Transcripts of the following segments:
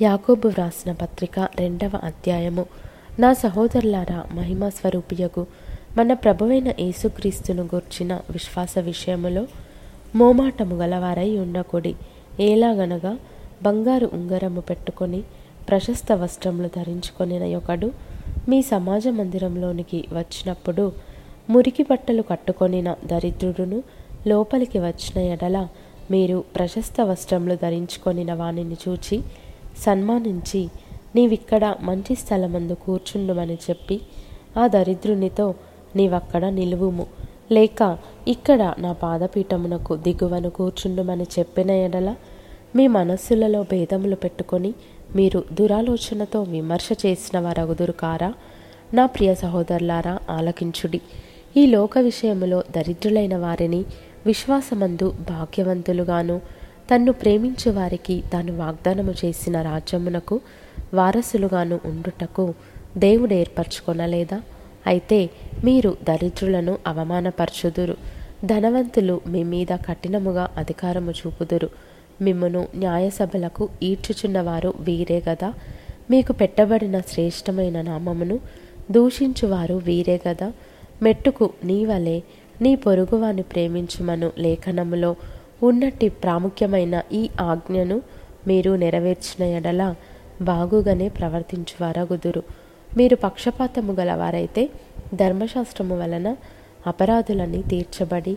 యాకోబు వ్రాసిన పత్రిక రెండవ అధ్యాయము. నా సహోదరులారా మహిమా స్వరూపియకు మన ప్రభువైన యేసుక్రీస్తును గూర్చిన విశ్వాస విషయములో మోమాటము గలవారై ఉండకూడి. ఎలాగనగా బంగారు ఉంగరము పెట్టుకొని ప్రశస్త వస్త్రములు ధరించుకొనిన ఒకడు మీ సమాజ మందిరంలోనికి వచ్చినప్పుడు మురికి బట్టలు కట్టుకొనిన దరిద్రుడును లోపలికి వచ్చిన ఎడల మీరు ప్రశస్త వస్త్రములు ధరించుకొనిన వానిని చూచి సన్మానించి నీవిక్కడ మంచి స్థలమందు కూర్చుండుమని చెప్పి ఆ దరిద్రునితో నీవక్కడ నిలువుము. లేక ఇక్కడ నా పాదపీఠమునకు దిగువను కూర్చుండుమని చెప్పిన ఎడల మీ మనస్సులలో భేదములు పెట్టుకొని మీరు దురాలోచనతో విమర్శ చేసిన వారగుదురు కారా? నా ప్రియ సహోదరులారా ఆలకించుడి. ఈ లోక విషయములో దరిద్రులైన వారిని విశ్వాసమందు భాగ్యవంతులుగాను తన్ను ప్రేమించు వారికి తాను వాగ్దానము చేసిన రాజ్యమునకు వారసులుగాను ఉండుటకు దేవుడు ఏర్పరచుకొనలేదా? అయితే మీరు దరిద్రులను అవమానపరచుదురు. ధనవంతులు మీ మీద కఠినముగా అధికారము చూపుదురు. మిమ్మను న్యాయసభలకు ఈడ్చుచున్నవారు వీరే గదా? మీకు పెట్టబడిన శ్రేష్టమైన నామమును దూషించువారు వీరే గదా? మెట్టుకు నీ వలె నీ పొరుగువాని ప్రేమించుమను లేఖనములో ఉన్నట్టి ప్రాముఖ్యమైన ఈ ఆజ్ఞను మీరు నెరవేర్చిన ఎడల బాగుగానే ప్రవర్తించువారగుదురు మీరు పక్షపాతము గలవారైతే ధర్మశాస్త్రము వలన అపరాధులన్నీ తీర్చబడి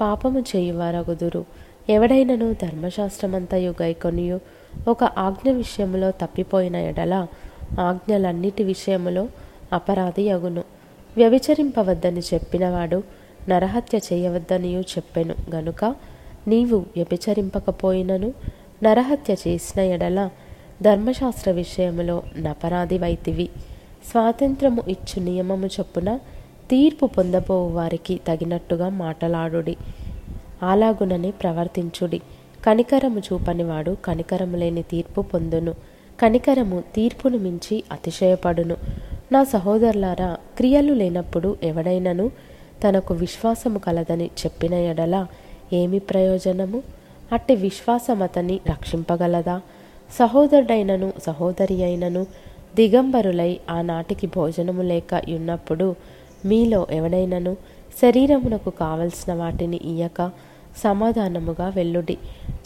పాపము చేయువారగుదురు ఎవడైనను ధర్మశాస్త్రమంతయు గైకొనియు ఒక ఆజ్ఞ విషయములో తప్పిపోయిన ఎడల ఆజ్ఞలన్నిటి విషయములో అపరాధి అగును. వ్యభిచరింపవద్దని చెప్పినవాడు నరహత్య చేయవద్దనియు చెప్పెను గనుక నీవు వ్యభిచరింపకపోయినను నరహత్య చేసిన ఎడల ధర్మశాస్త్ర విషయములో నపరాధివైతివి. స్వాతంత్రము ఇచ్చు నియమము చొప్పున తీర్పు పొందబోవు వారికి తగినట్టుగా మాటలాడుడి. అలాగుననే ప్రవర్తించుడి. కనికరము చూపనివాడు కనికరము లేని తీర్పు పొందును. కనికరము తీర్పును మించి అతిశయపడును. నా సహోదరులారా క్రియలు లేనప్పుడు ఎవడైనను తనకు విశ్వాసము కలదని చెప్పిన ఎడల ఏమి ప్రయోజనము? అట్టి విశ్వాసం అతన్ని రక్షింపగలదా? సహోదరుడైనను సహోదరి అయినను దిగంబరులై ఆనాటికి భోజనము లేక ఉన్నప్పుడు మీలో ఎవడైనను శరీరమునకు కావలసిన వాటిని ఇయ్యక సమాధానముగా వెళ్ళుడి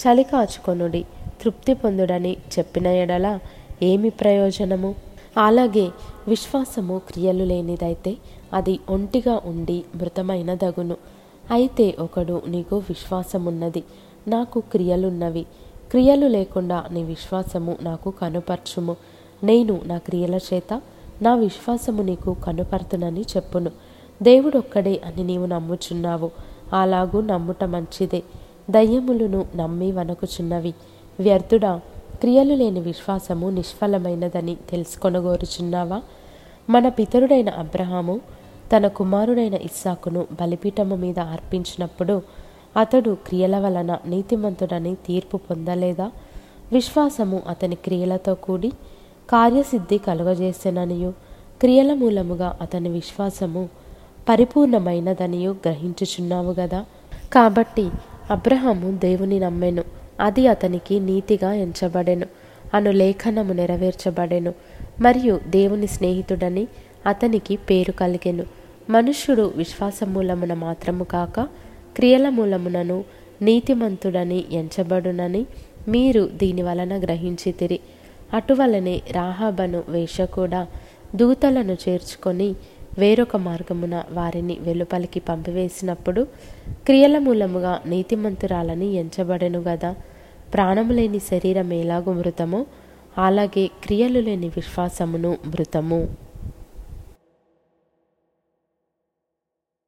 చలి కాచుకొనుడి తృప్తి పొందుడని చెప్పిన ఎడల ఏమి ప్రయోజనము? అలాగే విశ్వాసము క్రియలు లేనిదైతే అది ఒంటిగా ఉండి మృతమైన దగును అయితే ఒకడు నీకు విశ్వాసమున్నది నాకు క్రియలున్నవి. క్రియలు లేకుండా నీ విశ్వాసము నాకు కనుపర్చుము. నేను నా క్రియల చేత నా విశ్వాసము నీకు కనుపర్తునని చెప్పును. దేవుడొక్కడే అని నీవు నమ్ముచున్నావు. అలాగూ నమ్ముట మంచిదే. దయ్యములను నమ్మి వనకుచున్నవి వ్యర్థుడా క్రియలు లేని విశ్వాసము నిష్ఫలమైనదని తెలుసుకొనగోరుచున్నావా? మన పితరుడైన అబ్రహాము తన కుమారుడైన ఇస్సాకును బలిపీఠము మీద అర్పించినప్పుడు అతడు క్రియల వలన నీతిమంతుడని తీర్పు పొందలేదా? విశ్వాసము అతని క్రియలతో కూడి కార్యసిద్ధి కలుగజేసెననియు. క్రియల మూలముగా అతని విశ్వాసము పరిపూర్ణమైనదనియు గ్రహించుచున్నావు గదా? కాబట్టి అబ్రహాము దేవుని నమ్మెను. అది అతనికి నీతిగా ఎంచబడెను. అను లేఖనము నెరవేర్చబడెను. మరియు దేవుని స్నేహితుడని అతనికి పేరు కలిగెను. మనుష్యుడు విశ్వాసమూలమున మాత్రము కాక క్రియల మూలమునను నీతిమంతుడని ఎంచబడునని మీరు దీని వలన గ్రహించితిరి. అటువలనే రాహాబను వేష కూడా దూతలను చేర్చుకొని వేరొక మార్గమున వారిని వెలుపలికి పంపివేసినప్పుడు క్రియల మూలముగా నీతిమంతురాలని ఎంచబడెను గదా. ప్రాణము లేని శరీరం ఎలాగు మృతమో అలాగే క్రియలు లేని విశ్వాసమును మృతము.